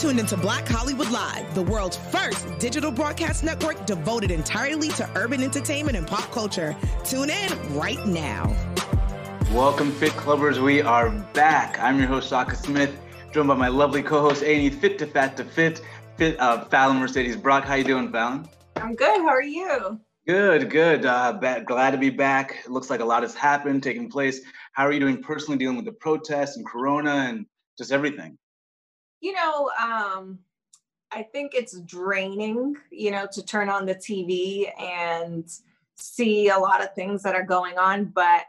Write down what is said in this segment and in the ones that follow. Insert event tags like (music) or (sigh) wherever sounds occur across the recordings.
tuned into Black Hollywood Live, the world's first digital broadcast network devoted entirely to urban entertainment and pop culture. Tune in right now. Welcome, Fit Clubbers. We are back. I'm your host, Shaka Smith, joined by my lovely co-host, Amy Fit to Fat to Fit, Fit uh, Fallon Mercedes Brock. How you doing, Fallon? I'm good. How are you? Good, good. Uh, glad to be back. It looks like a lot has happened, taking place. How are you doing personally, dealing with the protests and Corona and just everything? You know, um, I think it's draining, you know, to turn on the TV and see a lot of things that are going on, but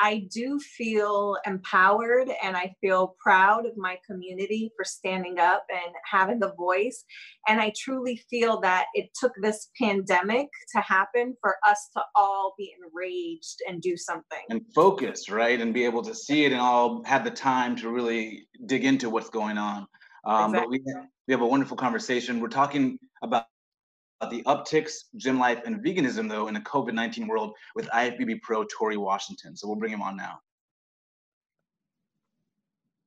I do feel empowered and I feel proud of my community for standing up and having a voice. And I truly feel that it took this pandemic to happen for us to all be enraged and do something. And focus, right? And be able to see it and all have the time to really dig into what's going on. Um, exactly. But we, we have a wonderful conversation. We're talking about the upticks, gym life, and veganism, though, in the COVID 19 world with IFBB Pro Torre Washington. So we'll bring him on now.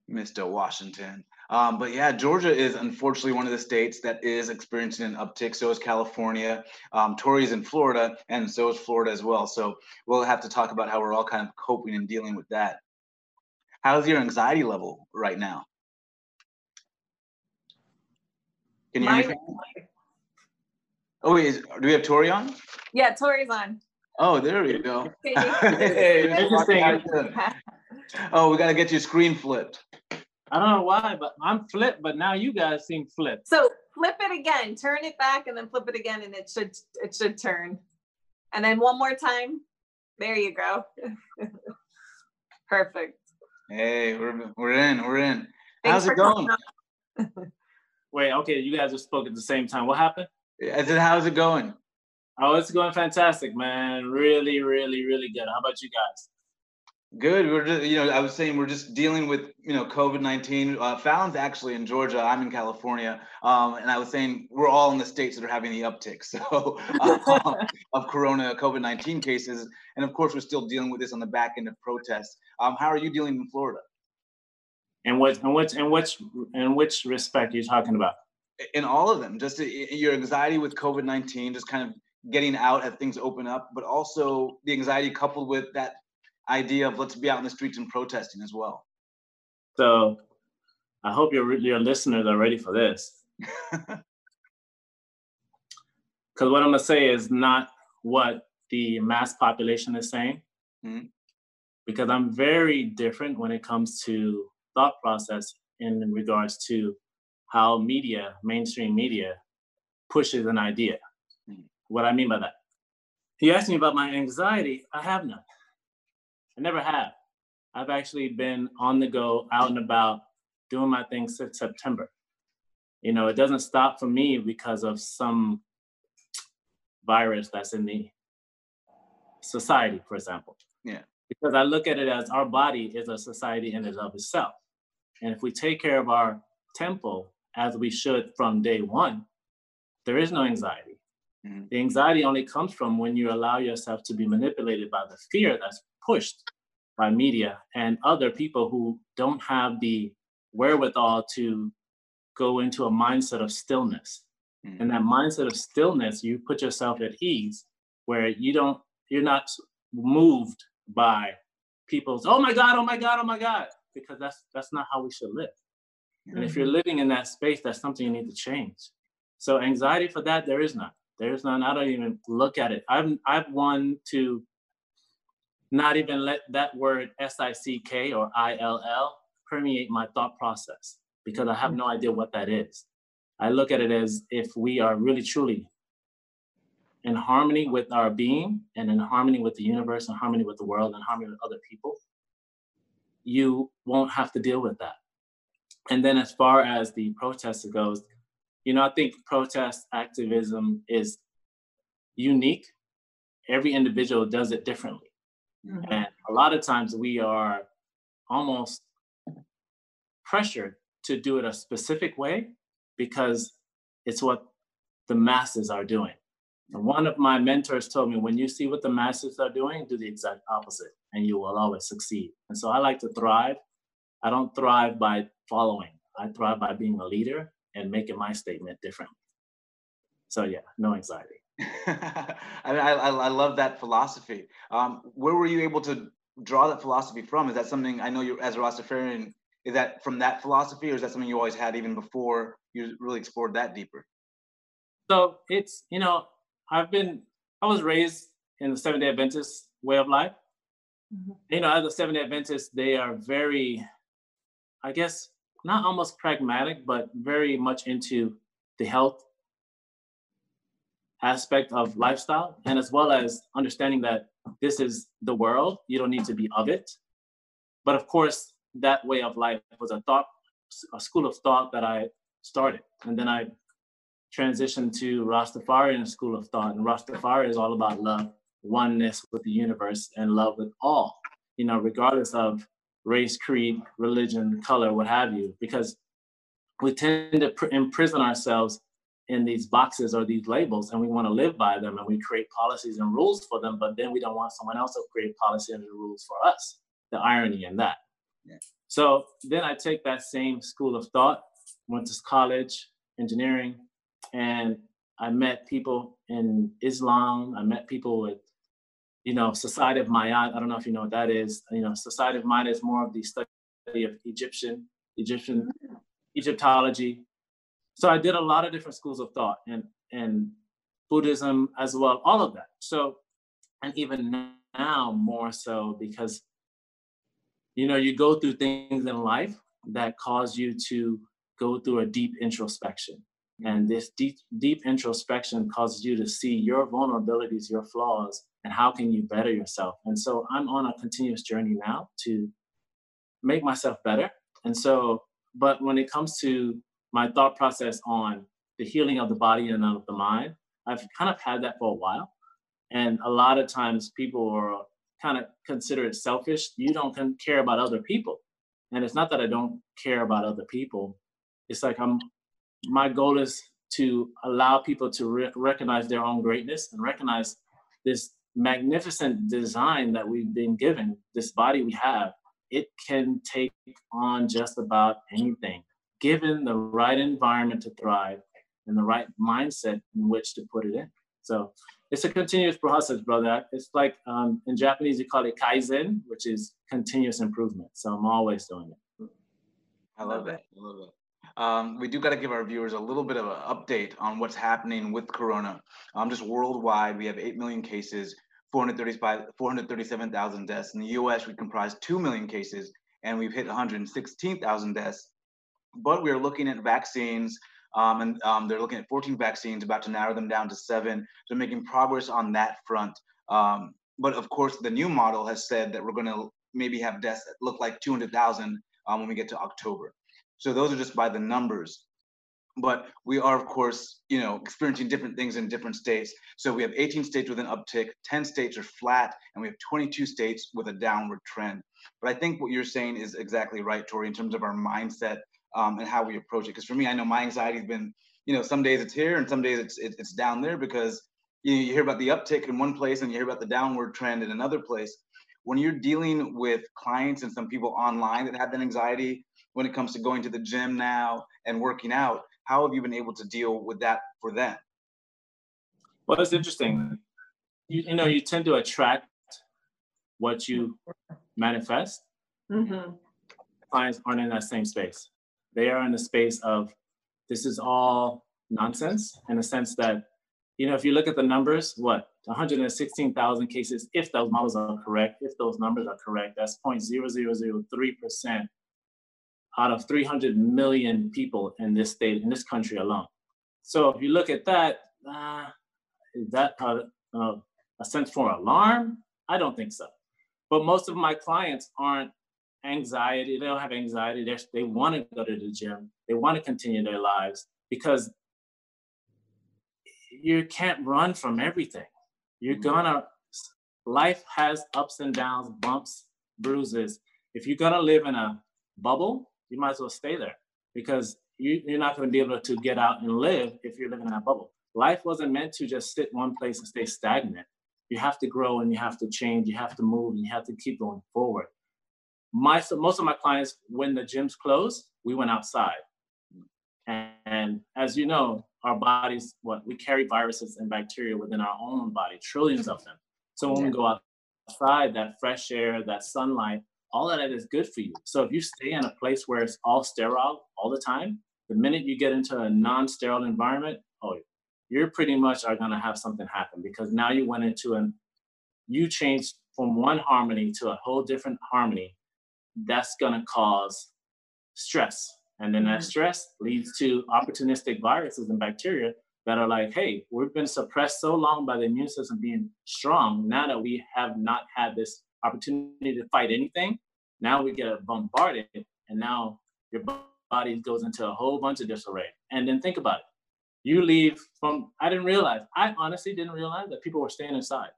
Mr. Washington. Um, but yeah, Georgia is unfortunately one of the states that is experiencing an uptick. So is California. Um, Torre's in Florida, and so is Florida as well. So we'll have to talk about how we're all kind of coping and dealing with that. How's your anxiety level right now? Can you hear me? Oh, wait, is, do we have Torre on? Yeah, Torre's on. Oh, there we go. (laughs) hey, (laughs) oh, we got to get your screen flipped. I don't know why, but I'm flipped, but now you guys seem flipped. So flip it again, turn it back, and then flip it again, and it should it should turn. And then one more time. There you go. (laughs) Perfect. Hey, we're we're in, we're in. Thanks How's it going? Wait, okay, you guys have spoke at the same time. What happened? I said, how's it going? Oh, it's going fantastic, man. Really, really, really good. How about you guys? Good. We're just, you know, I was saying we're just dealing with, you know, COVID nineteen. Uh, Fallon's actually in Georgia. I'm in California, um, and I was saying we're all in the states that are having the uptick, (laughs) so um, of Corona COVID nineteen cases, and of course we're still dealing with this on the back end of protests. Um, how are you dealing in Florida? And what, and which, and which, in which respect are you talking about? in all of them just your anxiety with covid-19 just kind of getting out as things open up but also the anxiety coupled with that idea of let's be out in the streets and protesting as well so i hope your, your listeners are ready for this (laughs) because what i'm going to say is not what the mass population is saying mm-hmm. because i'm very different when it comes to thought process in regards to how media, mainstream media, pushes an idea. Hmm. What I mean by that. He asked me about my anxiety. I have none. I never have. I've actually been on the go, out and about, doing my thing since September. You know, it doesn't stop for me because of some virus that's in the society, for example. Yeah. Because I look at it as our body is a society in and of itself. And if we take care of our temple, as we should from day one, there is no anxiety. Mm-hmm. The anxiety only comes from when you allow yourself to be manipulated by the fear that's pushed by media and other people who don't have the wherewithal to go into a mindset of stillness. Mm-hmm. And that mindset of stillness, you put yourself at ease where you don't, you're not moved by people's, oh my God, oh my God, oh my God, because that's that's not how we should live. And if you're mm-hmm. living in that space, that's something you need to change. So anxiety for that, there is none. There is none. I don't even look at it. I've I've won to not even let that word S-I-C-K or I-L-L permeate my thought process because I have no idea what that is. I look at it as if we are really truly in harmony with our being and in harmony with the universe and harmony with the world and harmony with other people, you won't have to deal with that. And then as far as the protest goes, you know, I think protest activism is unique. Every individual does it differently. Mm-hmm. And a lot of times we are almost pressured to do it a specific way because it's what the masses are doing. And one of my mentors told me, when you see what the masses are doing, do the exact opposite and you will always succeed. And so I like to thrive. I don't thrive by following. I thrive by being a leader and making my statement differently. So yeah, no anxiety. (laughs) I, I, I love that philosophy. Um, where were you able to draw that philosophy from? Is that something I know you as a Rastafarian? Is that from that philosophy, or is that something you always had even before you really explored that deeper? So it's you know I've been I was raised in the Seventh Day Adventist way of life. Mm-hmm. You know, as a Seventh Adventist, they are very, I guess, not almost pragmatic, but very much into the health aspect of lifestyle, and as well as understanding that this is the world. You don't need to be of it. But of course, that way of life was a thought, a school of thought that I started, and then I transitioned to Rastafarian school of thought, and Rastafari is all about love, oneness with the universe, and love with all. You know, regardless of race, creed, religion, color, what have you, because we tend to pr- imprison ourselves in these boxes or these labels and we want to live by them and we create policies and rules for them, but then we don't want someone else to create policy and rules for us. The irony in that. Yeah. So then I take that same school of thought, went to college, engineering, and I met people in Islam. I met people with, you know, Society of Mayat. I don't know if you know what that is. You know, Society of Mayat is more of the study of Egyptian, Egyptian, mm. Egyptology. So I did a lot of different schools of thought and and Buddhism as well, all of that. So, and even now more so because, you know, you go through things in life that cause you to go through a deep introspection and this deep, deep introspection causes you to see your vulnerabilities, your flaws, and how can you better yourself. And so I'm on a continuous journey now to make myself better. And so, but when it comes to my thought process on the healing of the body and of the mind, I've kind of had that for a while. And a lot of times people are kind of consider it selfish. You don't care about other people. And it's not that I don't care about other people. It's like I'm my goal is to allow people to re- recognize their own greatness and recognize this magnificent design that we've been given, this body we have, it can take on just about anything, given the right environment to thrive and the right mindset in which to put it in. So it's a continuous process, brother. It's like um, in Japanese, you call it kaizen, which is continuous improvement. So I'm always doing it. I love it. I love it um, we do got to give our viewers a little bit of an update on what's happening with Corona. Um, just worldwide, we have 8 million cases, 437,000 deaths. In the US, we comprise 2 million cases, and we've hit 116,000 deaths. But we're looking at vaccines, um, and um, they're looking at 14 vaccines, about to narrow them down to seven. So making progress on that front. Um, but of course, the new model has said that we're going to maybe have deaths that look like 200,000 um, when we get to October. So those are just by the numbers. But we are, of course, you know, experiencing different things in different states. So we have 18 states with an uptick, 10 states are flat, and we have 22 states with a downward trend. But I think what you're saying is exactly right, Torre, in terms of our mindset um, and how we approach it. Because for me, I know my anxiety's been, you know, some days it's here and some days it's it's down there because you, know, you hear about the uptick in one place and you hear about the downward trend in another place. When you're dealing with clients and some people online that have that anxiety, when it comes to going to the gym now and working out. How have you been able to deal with that for them? Well, it's interesting. You, you know, you tend to attract what you manifest. Mm-hmm. Clients aren't in that same space. They are in the space of this is all nonsense in the sense that, you know, if you look at the numbers, what 116,000 cases, if those models are correct, if those numbers are correct, that's 0.0003% out of 300 million people in this state, in this country alone. So if you look at that, uh, is that a, a, a sense for alarm? I don't think so. But most of my clients aren't anxiety. They don't have anxiety. They're, they want to go to the gym. They want to continue their lives because you can't run from everything. You're mm-hmm. gonna, life has ups and downs, bumps, bruises. If you're gonna live in a bubble, you might as well stay there because you, you're not going to be able to get out and live if you're living in a bubble. Life wasn't meant to just sit one place and stay stagnant. You have to grow and you have to change, you have to move, and you have to keep going forward. My, so most of my clients, when the gyms closed, we went outside. And, and as you know, our bodies, what we carry viruses and bacteria within our own body, trillions of them. So when we go outside, that fresh air, that sunlight, all of that is good for you. So if you stay in a place where it's all sterile all the time, the minute you get into a non-sterile environment, oh, you're pretty much are gonna have something happen because now you went into an, you changed from one harmony to a whole different harmony. That's gonna cause stress. And then that mm-hmm. stress leads to opportunistic viruses and bacteria that are like, hey, we've been suppressed so long by the immune system being strong. Now that we have not had this opportunity to fight anything, now we get bombarded, and now your body goes into a whole bunch of disarray. And then think about it. You leave from, I didn't realize, I honestly didn't realize that people were staying inside.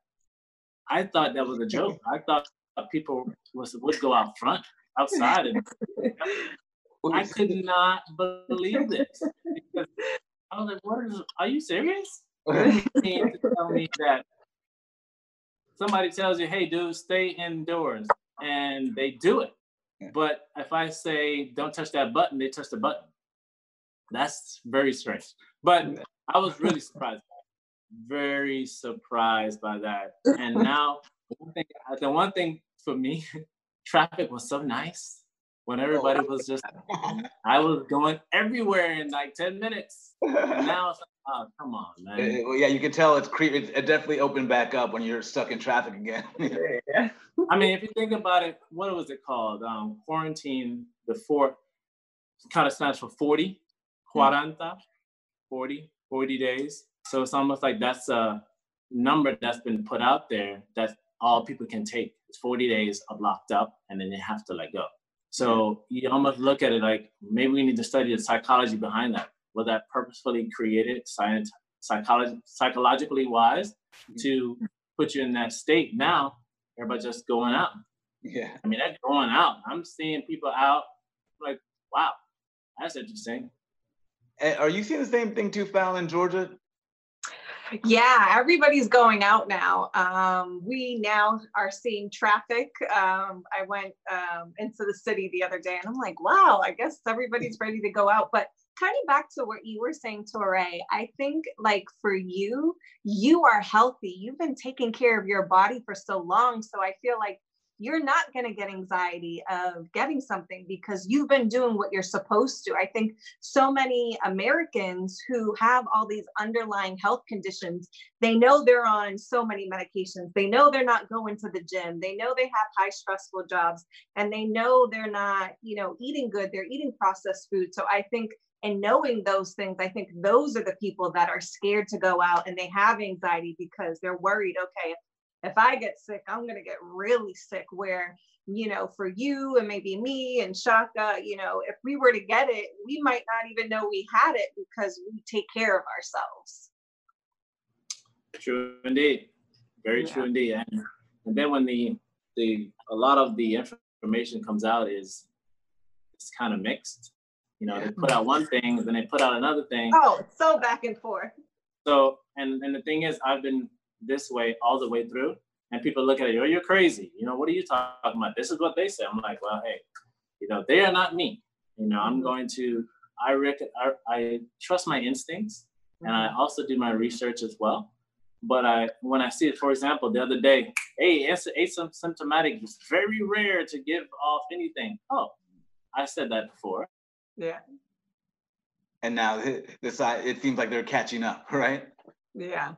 I thought that was a joke. I thought people was, would go out front, outside. And (laughs) I could not believe this. Because (laughs) I was like, what is, are you serious? (laughs) you to tell me that somebody tells you, hey, dude, stay indoors, and they do it. But if I say, don't touch that button, they touch the button. That's very strange. But I was really surprised. Very surprised by that. And (laughs) now, one thing, uh, the one thing for me, (laughs) traffic was so nice when oh, everybody was just, (laughs) I was going everywhere in like 10 minutes. And now it's like, oh, come on, man. well, yeah, you can tell it's creepy. It definitely opened back up when you're stuck in traffic again. (laughs) yeah. I mean, if you think about it, what was it called? Um, quarantine, the four kind of stands for 40, cuarenta, 40, 40 days. So it's almost like that's a number that's been put out there that all people can take. It's 40 days of locked up and then they have to let go. So you almost look at it like maybe we need to study the psychology behind that. Was that purposefully created, science, psychology, psychologically wise, mm-hmm. to put you in that state? Now everybody just going out. Yeah. I mean, they're going out. I'm seeing people out like, wow, that's interesting. And are you seeing the same thing too, Fallon, in Georgia? Yeah, everybody's going out now. Um, we now are seeing traffic. Um, I went um, into the city the other day and I'm like, wow, I guess everybody's ready to go out. But kind of back to what you were saying, Torre, I think like for you, you are healthy. You've been taking care of your body for so long. So I feel like you're not going to get anxiety of getting something because you've been doing what you're supposed to. I think so many Americans who have all these underlying health conditions, they know they're on so many medications. They know they're not going to the gym. They know they have high stressful jobs and they know they're not, you know, eating good. They're eating processed food. So I think and knowing those things, I think those are the people that are scared to go out and they have anxiety because they're worried, okay, if I get sick, I'm going to get really sick. Where, you know, for you and maybe me and Shaka, you know, if we were to get it, we might not even know we had it because we take care of ourselves. True indeed. Very yeah. true indeed. And, and then when the, the, a lot of the information comes out is, it's kind of mixed. You know, they put out one thing, then they put out another thing. Oh, so back and forth. So, and and the thing is, I've been this way all the way through. And people look at it, oh, you're crazy. You know, what are you talking about? This is what they say. I'm like, well, hey, you know, they are not me. You know, I'm mm-hmm. going to, I, rec- I, I trust my instincts and I mm-hmm. also do my research as well. But I, when I see it, for example, the other day, hey, asymptomatic is very rare to give off anything. Oh, I said that before. Yeah. And now this, it seems like they're catching up, (laughs) right? Yeah.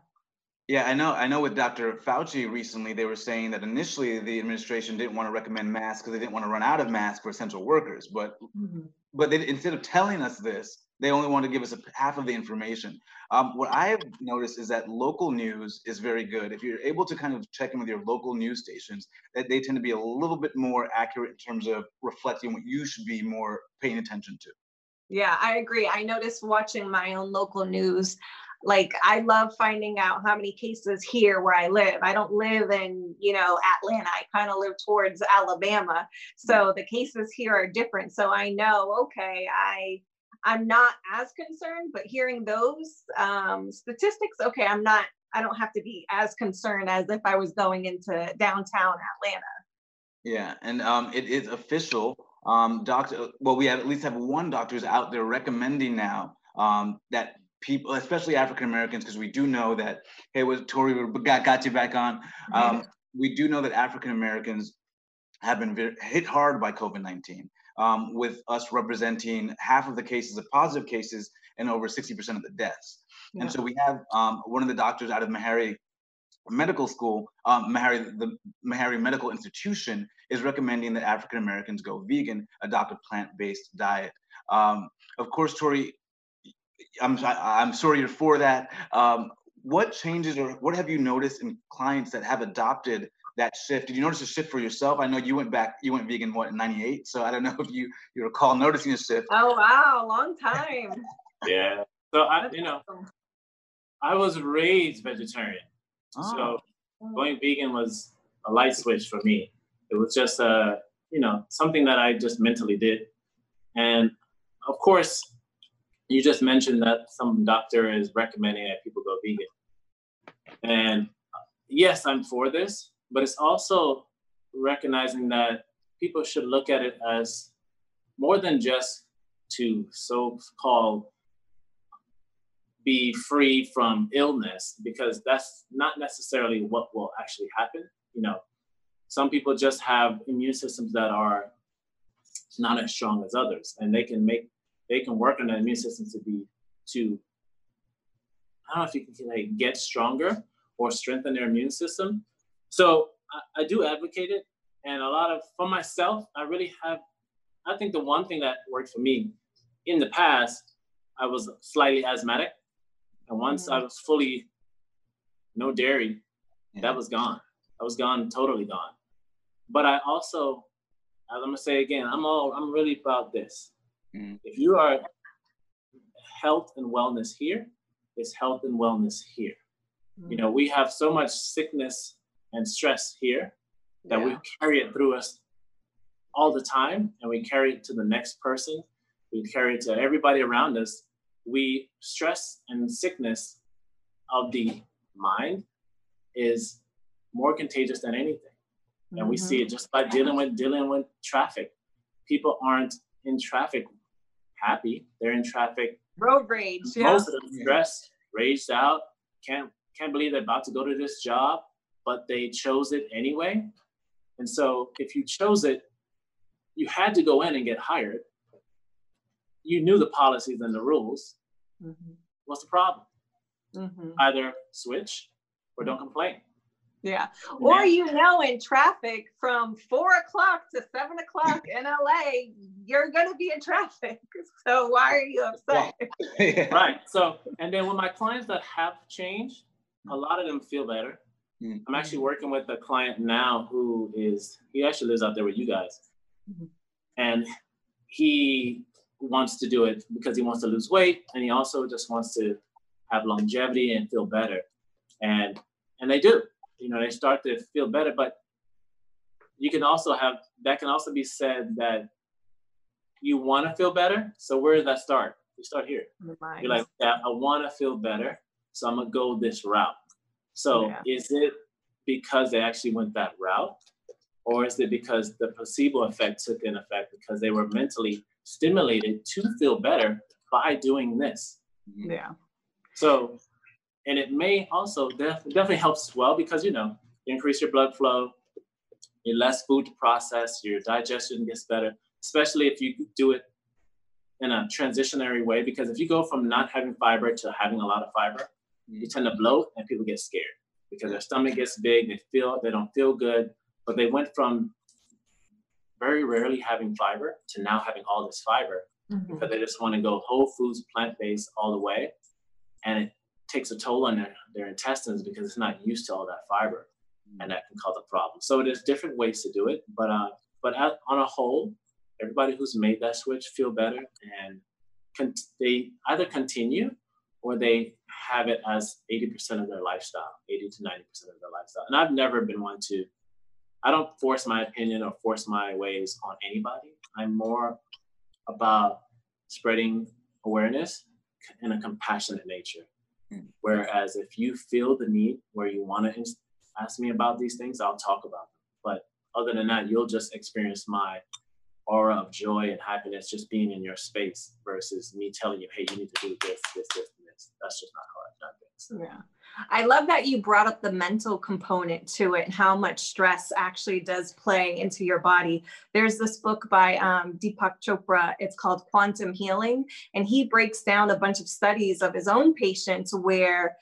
Yeah, I know. I know with Dr. Fauci recently, they were saying that initially the administration didn't want to recommend masks because they didn't want to run out of masks for essential workers. But mm-hmm. but they, instead of telling us this, they only want to give us a, half of the information. Um, what I have noticed is that local news is very good. If you're able to kind of check in with your local news stations, that they tend to be a little bit more accurate in terms of reflecting what you should be more paying attention to. Yeah, I agree. I noticed watching my own local news like i love finding out how many cases here where i live i don't live in you know atlanta i kind of live towards alabama so the cases here are different so i know okay i i'm not as concerned but hearing those um, statistics okay i'm not i don't have to be as concerned as if i was going into downtown atlanta. Yeah and um, it is official. Um, doctor, well, we have at least have one doctor who's out there recommending now um, that people, especially African Americans, because we do know that, hey, was Torre got, got you back on. Um, we do know that African Americans have been very, hit hard by COVID 19, um, with us representing half of the cases of positive cases and over 60% of the deaths. Yeah. And so we have um, one of the doctors out of Meharry Medical School, um, Meharry, the Meharry Medical Institution is recommending that African Americans go vegan, adopt a plant-based diet. Um, of course, Torre, I'm I'm sorry you're for that. Um, what changes or what have you noticed in clients that have adopted that shift? Did you notice a shift for yourself? I know you went back, you went vegan what in '98, so I don't know (laughs) if you you recall noticing a shift. Oh wow, long time. (laughs) yeah. So I, you know, I was raised vegetarian, oh. so going vegan was a light switch for me. It was just a, uh, you know, something that I just mentally did, and of course, you just mentioned that some doctor is recommending that people go vegan. And yes, I'm for this, but it's also recognizing that people should look at it as more than just to so called be free from illness because that's not necessarily what will actually happen you know some people just have immune systems that are not as strong as others and they can make they can work on the immune system to be to I don't know if you can like get stronger or strengthen their immune system. So I, I do advocate it, and a lot of for myself, I really have. I think the one thing that worked for me in the past, I was slightly asthmatic, and once mm-hmm. I was fully no dairy, yeah. that was gone. I was gone, totally gone. But I also, I'm gonna say again, I'm all I'm really about this. Mm. If you are health and wellness here, it's health and wellness here. Mm. You know, we have so much sickness and stress here that yeah. we carry it through us all the time and we carry it to the next person. We carry it to everybody around us. We stress and sickness of the mind is more contagious than anything. And mm-hmm. we see mm-hmm. it just by dealing with dealing with traffic. People aren't in traffic happy. They're in traffic. Road rage. Most yeah. of them stressed, raged out. Can't can't believe they're about to go to this job, but they chose it anyway. And so if you chose it, you had to go in and get hired. You knew the policies and the rules. Mm-hmm. What's the problem? Mm-hmm. Either switch or don't complain. Yeah. Or you know, in traffic from four o'clock to seven o'clock in LA, you're gonna be in traffic. (laughs) So why are you upset? (laughs) Yeah. right. So and then with my clients that have changed, a lot of them feel better. Mm-hmm. I'm actually working with a client now who is he actually lives out there with you guys. Mm-hmm. And he wants to do it because he wants to lose weight and he also just wants to have longevity and feel better. And and they do you know, they start to feel better. But you can also have that can also be said that you want to feel better. So where does that start? You start here. You're like, yeah, I want to feel better, so I'm gonna go this route. So yeah. is it because they actually went that route, or is it because the placebo effect took in effect because they were mentally stimulated to feel better by doing this? Mm-hmm. Yeah. So and it may also def- definitely helps as well because you know you increase your blood flow you're less food to process your digestion gets better especially if you do it in a transitionary way because if you go from not having fiber to having a lot of fiber you tend to bloat and people get scared because their stomach gets big they feel they don't feel good but they went from very rarely having fiber to now having all this fiber mm-hmm. because they just want to go whole foods plant-based all the way and it takes a toll on their, their intestines because it's not used to all that fiber and that can cause a problem. So there's different ways to do it, but uh, but at, on a whole, everybody who's made that switch feel better and con- they either continue or they have it as 80% of their lifestyle, 80 to 90% of their lifestyle. And I've never been one to, I don't force my opinion or force my ways on anybody. I'm more about spreading awareness in a compassionate nature. Mm. Whereas if you feel the need where you want to ask me about these things, I'll talk about them. But other than that, you'll just experience my aura of joy and happiness just being in your space versus me telling you, hey, you need to do this, this, this, and this. That's just not how I've done things. Yeah. I love that you brought up the mental component to it and how much stress actually does play into your body. There's this book by um, Deepak Chopra. It's called Quantum Healing. And he breaks down a bunch of studies of his own patients where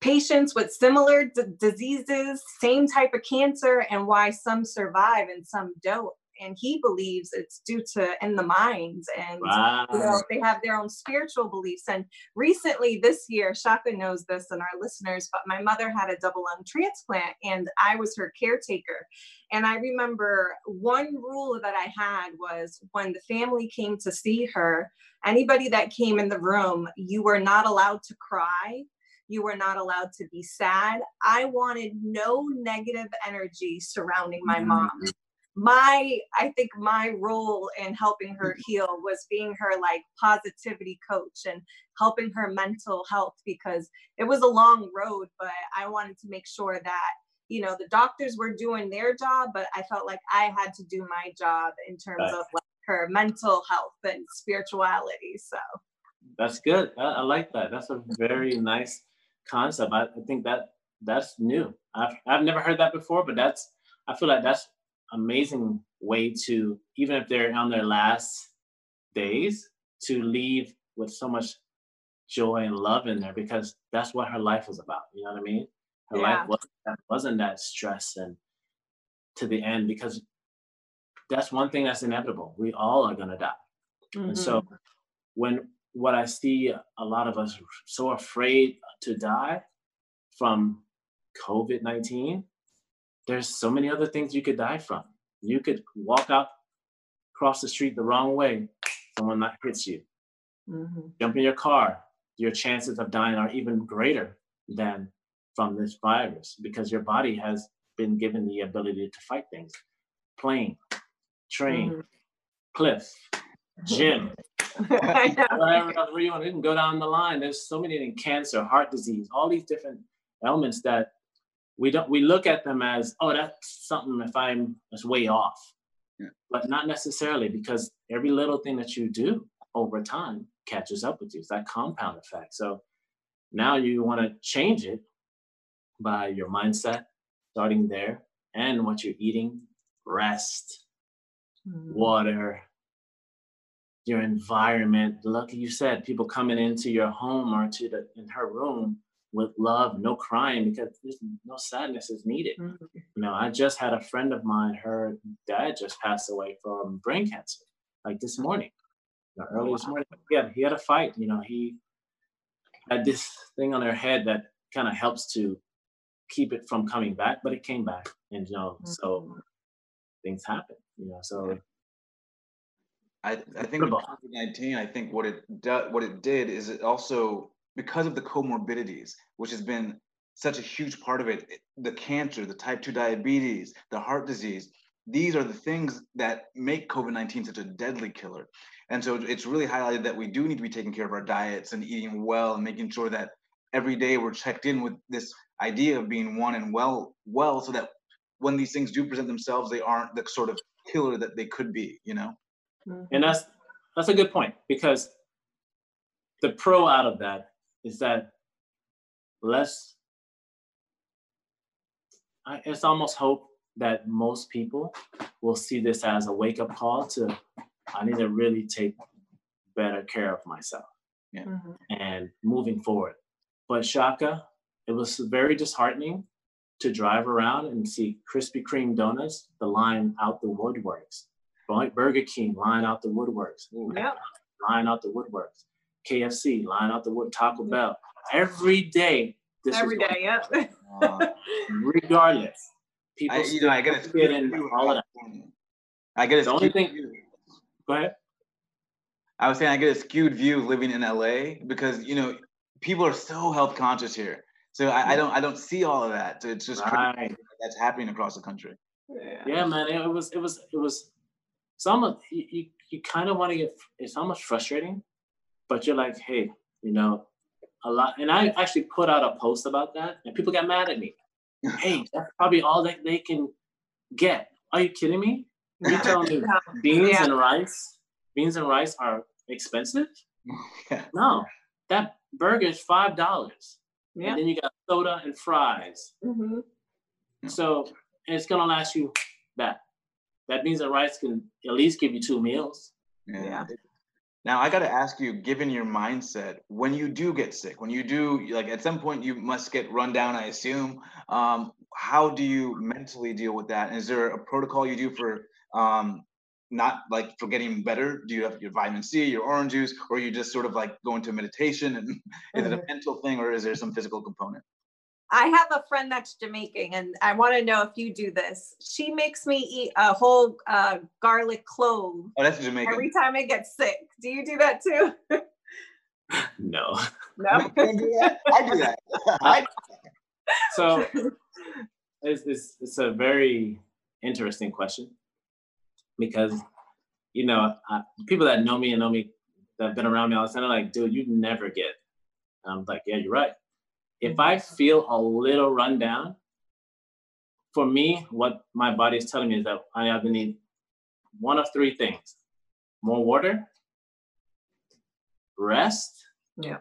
patients with similar d- diseases, same type of cancer, and why some survive and some don't and he believes it's due to in the minds and wow. you know they have their own spiritual beliefs and recently this year shaka knows this and our listeners but my mother had a double lung transplant and i was her caretaker and i remember one rule that i had was when the family came to see her anybody that came in the room you were not allowed to cry you were not allowed to be sad. I wanted no negative energy surrounding my mm-hmm. mom my i think my role in helping her mm-hmm. heal was being her like positivity coach and helping her mental health because it was a long road but i wanted to make sure that you know the doctors were doing their job but i felt like i had to do my job in terms right. of like her mental health and spirituality so. That's good. I, I like that. That's a very (laughs) nice concept. I, I think that that's new. I've, I've never heard that before but that's i feel like that's amazing way to, even if they're on their last days, to leave with so much joy and love in there because that's what her life was about. You know what I mean? Her yeah. life wasn't that, wasn't that stress and to the end because that's one thing that's inevitable. We all are gonna die. Mm-hmm. And so mm-hmm. when what I see a lot of us so afraid to die from COVID 19 there's so many other things you could die from. You could walk out, cross the street the wrong way, someone that hits you. Mm-hmm. Jump in your car, your chances of dying are even greater than from this virus because your body has been given the ability to fight things. Plane, train, mm-hmm. cliff, gym, (laughs) whatever you want to go down the line. There's so many in cancer, heart disease, all these different elements that we don't we look at them as oh that's something if i'm that's way off yeah. but not necessarily because every little thing that you do over time catches up with you it's that compound effect so now you want to change it by your mindset starting there and what you're eating rest mm-hmm. water your environment like you said people coming into your home or to the in her room with love, no crying because there's no sadness is needed. Mm-hmm. You know, I just had a friend of mine, her dad just passed away from brain cancer, like this morning, you know, early wow. this morning. Yeah, he had a fight. You know, he had this thing on her head that kind of helps to keep it from coming back, but it came back, and you know, mm-hmm. so things happen. You know, so. I, I think COVID nineteen. I think what it do, what it did is it also because of the comorbidities, which has been such a huge part of it the cancer, the type 2 diabetes, the heart disease these are the things that make COVID 19 such a deadly killer. And so it's really highlighted that we do need to be taking care of our diets and eating well and making sure that every day we're checked in with this idea of being one and well, well, so that when these things do present themselves, they aren't the sort of killer that they could be, you know? Mm-hmm. And that's that's a good point because the pro out of that is that less I, it's almost hope that most people will see this as a wake up call to I need to really take better care of myself yeah. mm-hmm. and moving forward. But Shaka, it was very disheartening to drive around and see Krispy Kreme donuts, the line out the woodworks. Burger King, line out the woodworks. Yeah. Line out the woodworks. KFC, line out the wood, Taco Bell. Every day. This Every day, yeah. (laughs) uh, regardless. People I, you know, I get get in all of that. I get a the only thing. View. Go ahead. I was saying I get a skewed view living in LA because you know people are so health conscious here. So I, I don't I don't see all of that. So it's just right. that's happening across the country. Yeah. yeah, man. It was it was it was some you, you, you kind of want to get it's almost frustrating but you're like, hey, you know, a lot. And I actually put out a post about that, and people got mad at me. (laughs) hey, that's probably all that they can get. Are you kidding me? You tell me (laughs) beans yeah. and rice, beans and rice are expensive? Yeah. (laughs) No, that burger is five dollars. Yeah. And then you got soda and fries. Mm-hmm. So it's gonna last you that. That beans and rice can at least give you two meals. Yeah. Now I got to ask you, given your mindset, when you do get sick, when you do, like at some point you must get run down, I assume. Um, how do you mentally deal with that? And is there a protocol you do for um, not like for getting better? Do you have your vitamin C, your orange juice, or you just sort of like go into meditation? And (laughs) is it a mm-hmm. mental thing, or is there some physical component? I have a friend that's Jamaican, and I want to know if you do this. She makes me eat a whole uh, garlic clove. Oh, that's Jamaican. Every time I get sick. Do you do that too? no. No. I do that. I do that. (laughs) so it's, it's, it's a very interesting question because, you know, I, people that know me and know me that have been around me all the time are like, dude, you never get. And I'm like, yeah, you're right if I feel a little run down, for me, what my body is telling me is that I have to need one of three things more water, rest, yeah,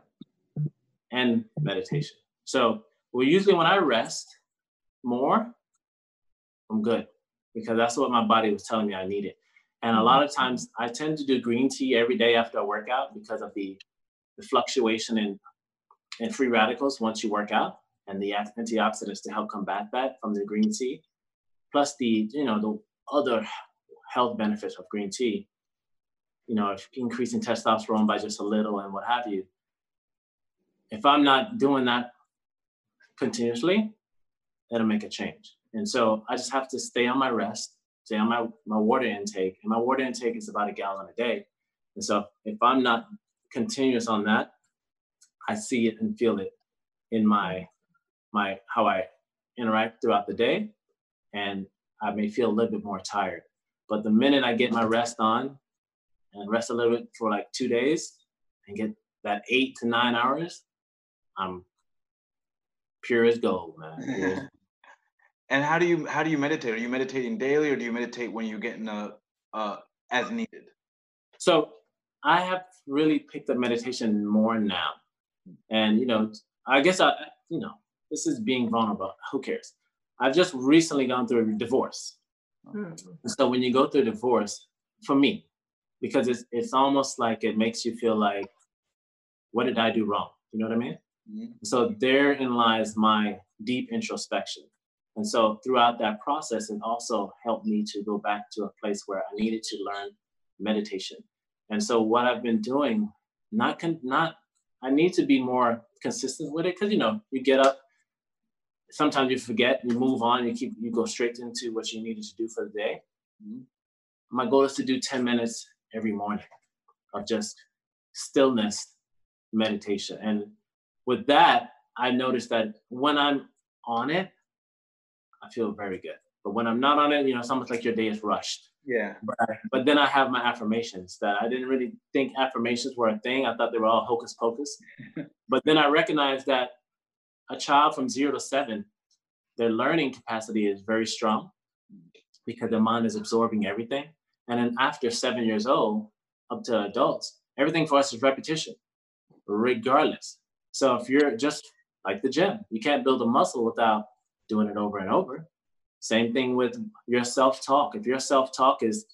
and meditation. So, well, usually when I rest more, I'm good because that's what my body was telling me I needed. And a lot of times I tend to do green tea every day after a workout because of the, the fluctuation in and free radicals once you work out and the antioxidants to help combat that from the green tea, plus the, you know, the other health benefits of green tea, you know, increasing testosterone by just a little and what have you. If I'm not doing that continuously, it'll make a change. And so I just have to stay on my rest, stay on my, my water intake. And my water intake is about a gallon a day. And so if I'm not continuous on that, I see it and feel it in my my how I interact throughout the day, and I may feel a little bit more tired. But the minute I get my rest on and rest a little bit for like two days and get that eight to nine hours, I'm pure as gold, man. (laughs) and how do you how do you meditate? Are you meditating daily, or do you meditate when you get in a uh, as needed? So I have really picked up meditation more now. And you know, I guess I, you know, this is being vulnerable. Who cares? I've just recently gone through a divorce. Mm. So when you go through a divorce, for me, because it's it's almost like it makes you feel like, what did I do wrong? You know what I mean? Mm-hmm. So therein lies my deep introspection. And so throughout that process, it also helped me to go back to a place where I needed to learn meditation. And so what I've been doing, not con- not I need to be more consistent with it because you know you get up. Sometimes you forget, you move on, you keep you go straight into what you needed to do for the day. Mm-hmm. My goal is to do 10 minutes every morning of just stillness meditation. And with that, I noticed that when I'm on it, I feel very good. But when I'm not on it, you know, it's almost like your day is rushed. Yeah. But, but then I have my affirmations that I didn't really think affirmations were a thing. I thought they were all hocus pocus. (laughs) but then I recognized that a child from zero to seven, their learning capacity is very strong because their mind is absorbing everything. And then after seven years old, up to adults, everything for us is repetition, regardless. So if you're just like the gym, you can't build a muscle without doing it over and over. Same thing with your self talk. If your self talk is,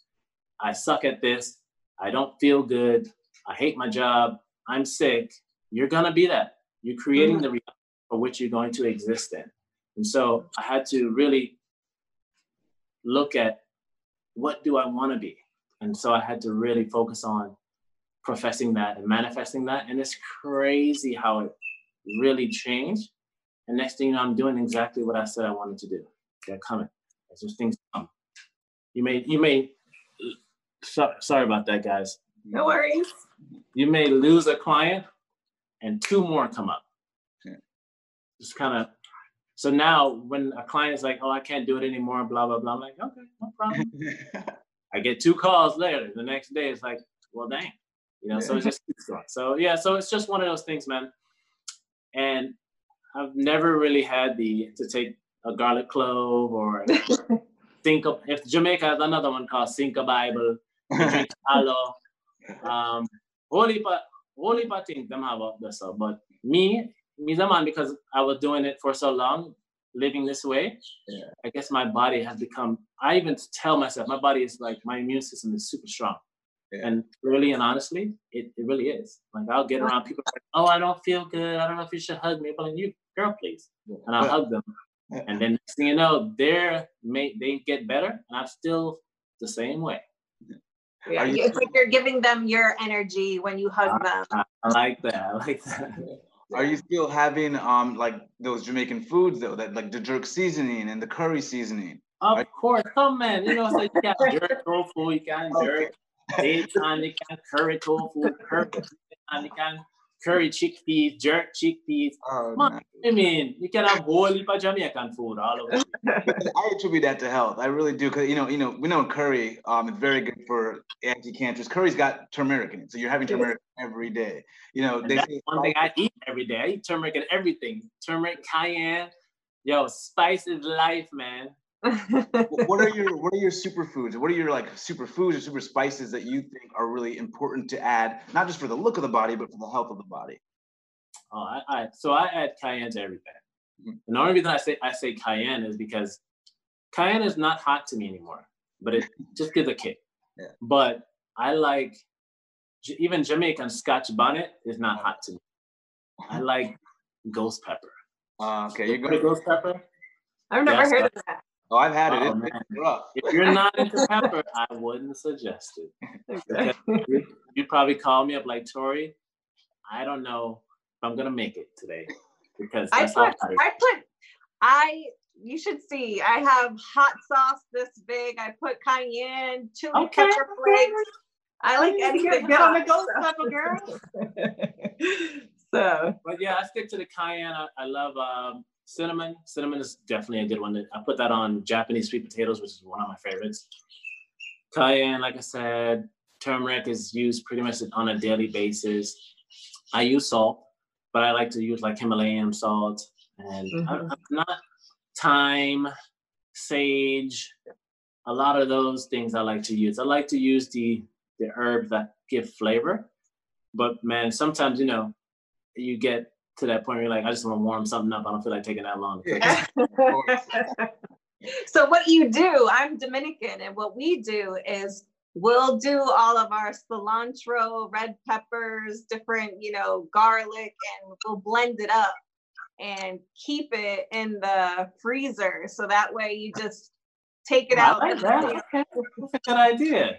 I suck at this, I don't feel good, I hate my job, I'm sick, you're going to be that. You're creating mm-hmm. the reality for which you're going to exist in. And so I had to really look at what do I want to be? And so I had to really focus on professing that and manifesting that. And it's crazy how it really changed. And next thing you know, I'm doing exactly what I said I wanted to do. They're coming. As those things come. You may, you may, so, sorry about that, guys. No worries. You may lose a client and two more come up. Just kind of, so now when a client is like, oh, I can't do it anymore, blah, blah, blah, I'm like, okay, no problem. (laughs) I get two calls later. The next day it's like, well, dang. You know, so it just keeps going. So yeah, so it's just one of those things, man. And I've never really had the to take a garlic clove or (laughs) think of if Jamaica has another one called Cinco Bible, (laughs) aloe. Um, whole heap of, whole heap of things them have up there. So, but me, me the man because I was doing it for so long, living this way. Yeah. I guess my body has become. I even tell myself my body is like my immune system is super strong. Yeah. And really and honestly, it, it really is. Like I'll get around people like, oh, I don't feel good. I don't know if you should hug me. But like, you, girl, please. And I'll hug them. And then next thing you know, they're may they get better, and I'm still the same way. Yeah, it's like you're giving them your energy when you hug them. I, I like that. I like that. Are you still having um like those Jamaican foods though, that like the jerk seasoning and the curry seasoning? Of Are, course, come man. You know, so you got jerk (laughs) tofu, you got jerk, okay. you got curry tofu, curry, and you got curry chickpeas, jerk chickpeas. Oh, Man, I mean, you can have whole heap of Jamaican food all over. (laughs) I attribute that to health. I really do, because you know, you know, we know curry um is very good for anti-cancerous. Curry's got turmeric in it, so you're having turmeric every day. You know, and they that's say one thing I eat every day. I eat turmeric in everything. Turmeric, cayenne. Yo, spice is life, man what are (laughs) your what are your superfoods? What are your like superfoods or super spices that you think are really important to add, not just for the look of the body, but for the health of the body? Oh, I, I so I add cayenne to everything. Mm-hmm. And the only reason I say I say cayenne is because cayenne is not hot to me anymore, but it (laughs) just gives a kick. Yeah. But I like even Jamaican Scotch bonnet is not hot to me. (laughs) I like ghost pepper. Uh, okay, you're go ghost pepper. I've never heard of that. Oh, I've had it. Oh, it's rough. If you're not into pepper, I wouldn't suggest it. (laughs) you, would probably call me up like Torre. I don't know if I'm gonna make it today because I put I put I you should see I have hot sauce this big. I put cayenne, chili okay, pepper flakes. I like anything. Get, get on the ghost pepper, girl. (laughs) so, but yeah, I stick to the cayenne. I, I love um, cinnamon. Cinnamon is definitely a good one. I put that on Japanese sweet potatoes, which is one of my favorites. Cayenne, like I said, turmeric is used pretty much on a daily basis. I use salt, but I like to use like Himalayan salt and mm-hmm. I, not thyme, sage, a lot of those things I like to use. I like to use the the herbs that give flavor. But man, sometimes you know, you get to that point where you're like, I just want to warm something up. I don't feel like taking that long. (laughs) so what you do, I'm Dominican, and what we do is we'll do all of our cilantro, red peppers, different, you know, garlic, and we'll blend it up and keep it in the freezer. So that way you just take it I out. Like that. That's a good idea.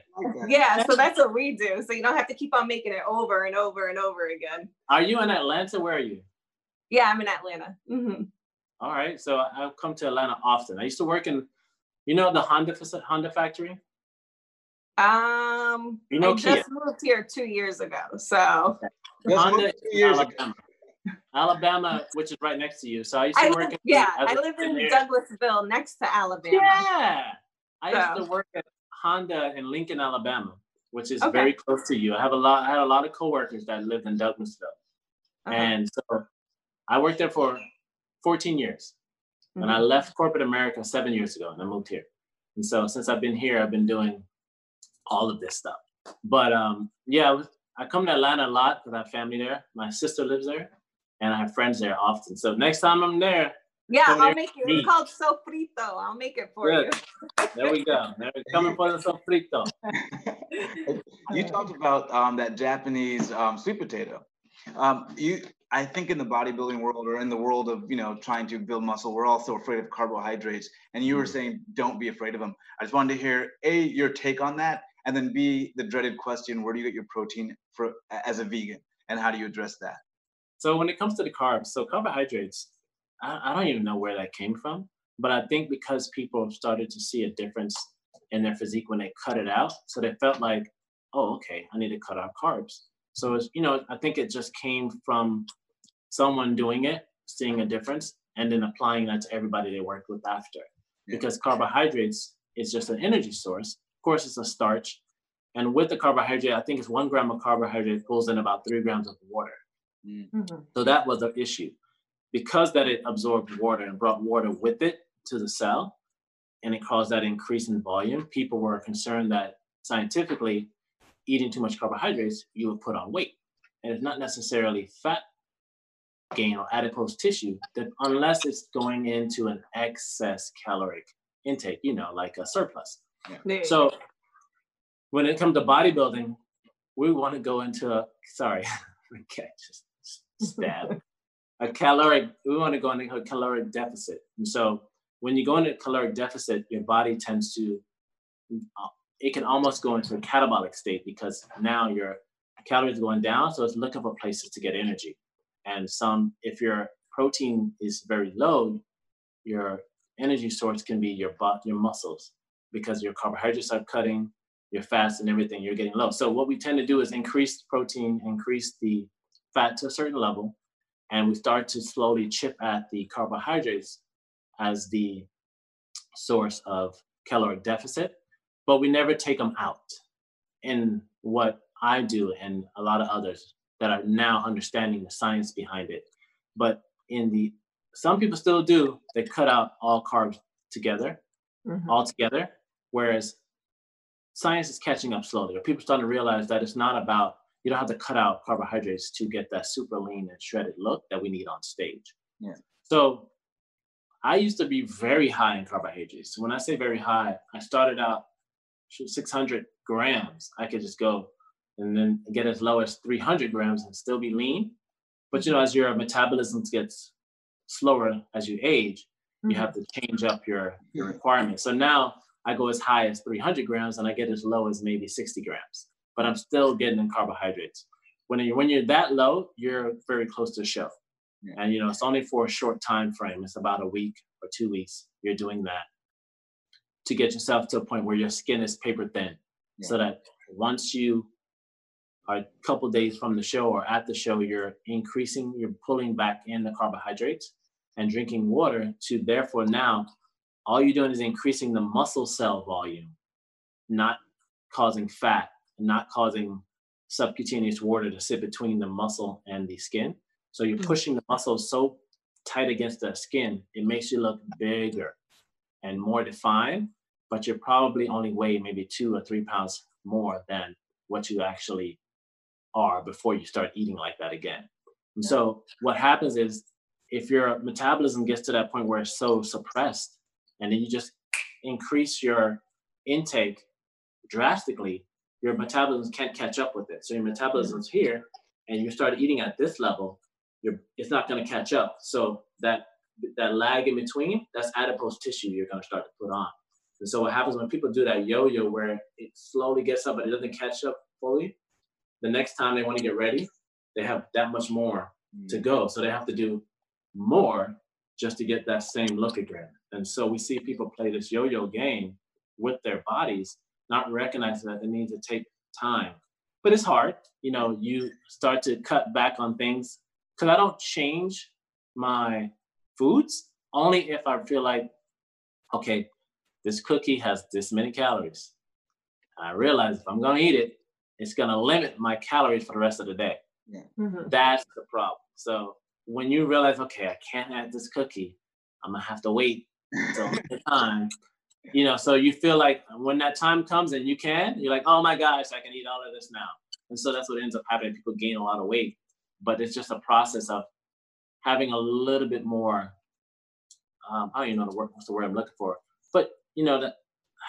Yeah, so that's what we do. So you don't have to keep on making it over and over and over again. Are you in Atlanta? Where are you? Yeah, I'm in Atlanta. Mm-hmm. All right. So I've come to Atlanta often. I used to work in, you know, the Honda Honda factory. Um, you know, I Kia. just moved here two years ago. So Honda, years Alabama. Ago. Alabama, which is right next to you. So I used to I work. Live, yeah, I live in Douglasville, next to Alabama. Yeah, I so. used to work at Honda in Lincoln, Alabama, which is okay. very close to you. I have a lot. I had a lot of coworkers that lived in Douglasville, uh-huh. and so I worked there for 14 years. Mm-hmm. And I left corporate America seven years ago and I moved here. And so since I've been here, I've been doing all of this stuff. But um, yeah, I come to Atlanta a lot because I have family there. My sister lives there and I have friends there often. So next time I'm there, yeah, I'll make it. It's called sofrito. I'll make it for Good. you. there we go. There, coming for the sofrito. (laughs) you talked about um, that Japanese um, sweet potato. Um, you I think in the bodybuilding world or in the world of you know trying to build muscle, we're also afraid of carbohydrates. And you were mm. saying don't be afraid of them. I just wanted to hear a your take on that, and then b the dreaded question: Where do you get your protein for as a vegan, and how do you address that? So when it comes to the carbs, so carbohydrates, I, I don't even know where that came from, but I think because people have started to see a difference in their physique when they cut it out, so they felt like, oh, okay, I need to cut out carbs. So it's, you know, I think it just came from someone doing it, seeing a difference, and then applying that to everybody they worked with after. Yeah. Because carbohydrates is just an energy source. Of course, it's a starch. And with the carbohydrate, I think it's one gram of carbohydrate pulls in about three grams of water. Mm-hmm. So that was the issue. Because that it absorbed water and brought water with it to the cell, and it caused that increase in volume, people were concerned that scientifically, eating too much carbohydrates, you would put on weight. And it's not necessarily fat gain or adipose tissue that unless it's going into an excess caloric intake, you know, like a surplus. Yeah. So when it comes to bodybuilding, we want to go into a sorry, (laughs) okay, just stab a caloric. We want to go into a caloric deficit, and so when you go into a caloric deficit, your body tends to uh, it can almost go into a catabolic state because now your calories going down, so it's looking for places to get energy. And some, if your protein is very low, your energy source can be your butt, your muscles, because your carbohydrates are cutting, your fats and everything, you're getting low. So what we tend to do is increase protein, increase the fat to a certain level, and we start to slowly chip at the carbohydrates as the source of caloric deficit, but we never take them out. And what I do and a lot of others that are now understanding the science behind it. But in the some people still do, they cut out all carbs together, mm-hmm. all together, whereas science is catching up slowly, or people starting to realize that it's not about you don't have to cut out carbohydrates to get that super lean and shredded look that we need on stage. Yeah. So I used to be very high in carbohydrates. So when I say very high, I started out 600 grams. I could just go and then get as low as 300 grams and still be lean. But you know, as your metabolism gets slower as you age, mm-hmm. you have to change up your, your requirements. So now I go as high as 300 grams and I get as low as maybe 60 grams, but I'm still getting in carbohydrates. When you're, when you're that low, you're very close to show. And you know, it's only for a short time frame. It's about a week or two weeks. You're doing that to get yourself to a point where your skin is paper thin, yeah. so that once you are a couple days from the show or at the show, you're increasing, you're pulling back in the carbohydrates and drinking water to therefore now all you're doing is increasing the muscle cell volume, not causing fat, not causing subcutaneous water to sit between the muscle and the skin. So you're mm. pushing the muscle so tight against the skin, it makes you look bigger and more defined, but you're probably only weigh maybe two or three pounds more than what you actually are before you start eating like that again. And so what happens is if your metabolism gets to that point where it's so suppressed and then you just increase your intake drastically, your metabolism can't catch up with it. So your metabolism's mm-hmm. here and you start eating at this level, it's not going to catch up. So that that lag in between, that's adipose tissue you're going to start to put on. And so what happens when people do that yo-yo where it slowly gets up but it doesn't catch up fully, the next time they want to get ready, they have that much more mm. to go. So they have to do more just to get that same look again. And so we see people play this yo-yo game with their bodies, not recognizing that they need to take time. But it's hard. You know, you start to cut back on things because I don't change my foods only if I feel like, okay, this cookie has this many calories. I realize if I'm gonna eat it, it's going to limit my calories for the rest of the day. Yeah. Mm-hmm. That's the problem. So when you realize, okay, I can't have this cookie, I'm gonna have to wait until (laughs) the time. You know, so you feel like when that time comes and you can, you're like, oh my gosh, I can eat all of this now. And so that's what ends up happening. People gain a lot of weight, but it's just a process of having a little bit more. Um, I don't even know the word, what's the word I'm looking for, but you know, that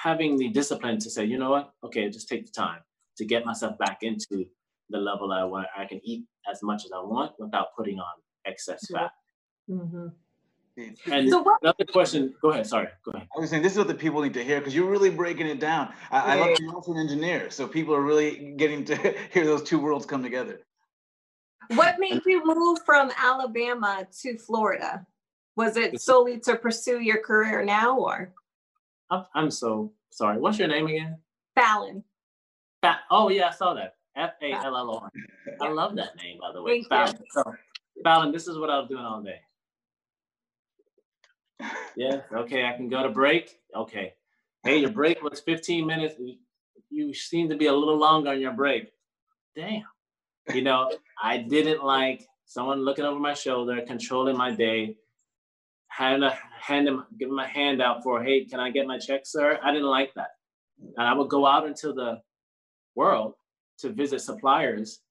having the discipline to say, you know what, okay, just take the time to get myself back into the level I want. I can eat as much as I want without putting on excess fat. Mm-hmm. And so what, another question. Go ahead. Sorry. Go ahead. I was saying this is what the people need to hear because you're really breaking it down. I, I love you also an engineer, so people are really getting to (laughs) hear those two worlds come together. What made you move from Alabama to Florida? Was it solely to pursue your career now, or? I'm, I'm so sorry. What's your name again? Fallon. Fa- oh yeah, I saw that. F A L L O N. I love that name, by the way. Fallon. So, Fallon, this is what I was doing all day. Yeah. Okay, I can go to break. Okay. Hey, your break was 15 minutes. You seem to be a little longer on your break. Damn. You know, I didn't like someone looking over my shoulder, controlling my day, hand a hand him give him a hand out for hey can i get my check sir? I didn't like that. And i would go out into the world to visit suppliers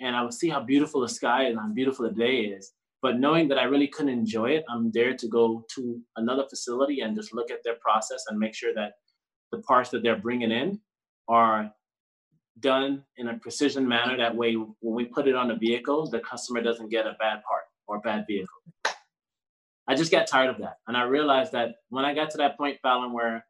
and i would see how beautiful the sky and how beautiful the day is. But knowing that i really couldn't enjoy it i'm there to go to another facility and just look at their process and make sure that the parts that they're bringing in are done in a precision manner. That way when we put it on a vehicle the customer doesn't get a bad part or bad vehicle I just got tired of that. And I realized that when I got to that point, Fallon, where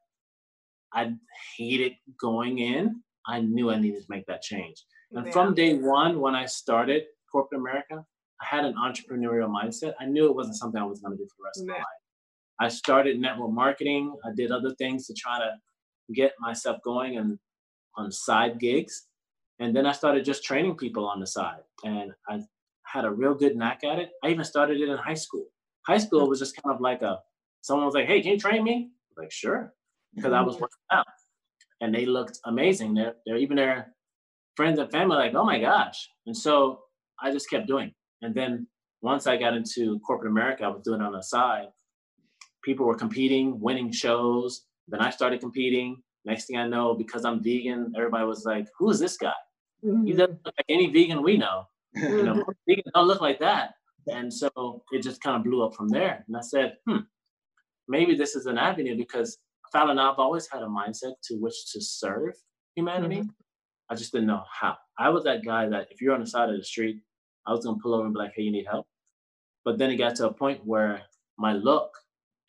I hated going in, I knew I needed to make that change. And yeah. from day one, when I started corporate America, I had an entrepreneurial mindset. I knew it wasn't something I was going to do for the rest of my life. I started network marketing. I did other things to try to get myself going and on side gigs. And then I started just training people on the side. And I had a real good knack at it. I even started it in high school. High school was just kind of like a someone was like, "Hey, can you train me?" like, sure, because I was mm-hmm. working out, and they looked amazing. They're, they're even their friends and family like, "Oh my gosh!" And so I just kept doing. And then once I got into corporate America, I was doing it on the side. People were competing, winning shows. Then I started competing. Next thing I know, because I'm vegan, everybody was like, "Who is this guy? Mm-hmm. He doesn't look like any vegan we know. You know, vegan don't look like that." And so it just kind of blew up from there. And I said, hmm, maybe this is an avenue because Fallon, I've always had a mindset to which to serve humanity. Mm-hmm. I just didn't know how. I was that guy that if you're on the side of the street, I was gonna pull over and be like, hey, you need help. But then it got to a point where my look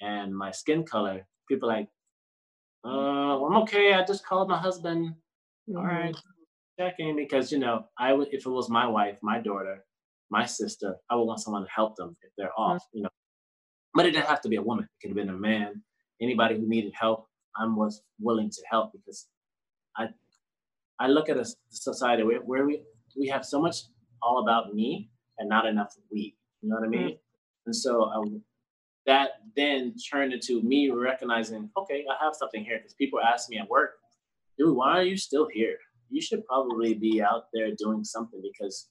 and my skin color, people like, uh, I'm okay. I just called my husband. Mm-hmm. All right, checking because you know, I would if it was my wife, my daughter, my sister, I would want someone to help them if they're mm-hmm. off, you know. But it didn't have to be a woman. It could have been a man. Anybody who needed help, I was willing to help because I I look at a society where, where we we have so much all about me and not enough we. You know what I mean? Mm-hmm. And so I, um, that then turned into me recognizing, okay, I have something here. Because people ask me at work, dude, why are you still here? You should probably be out there doing something because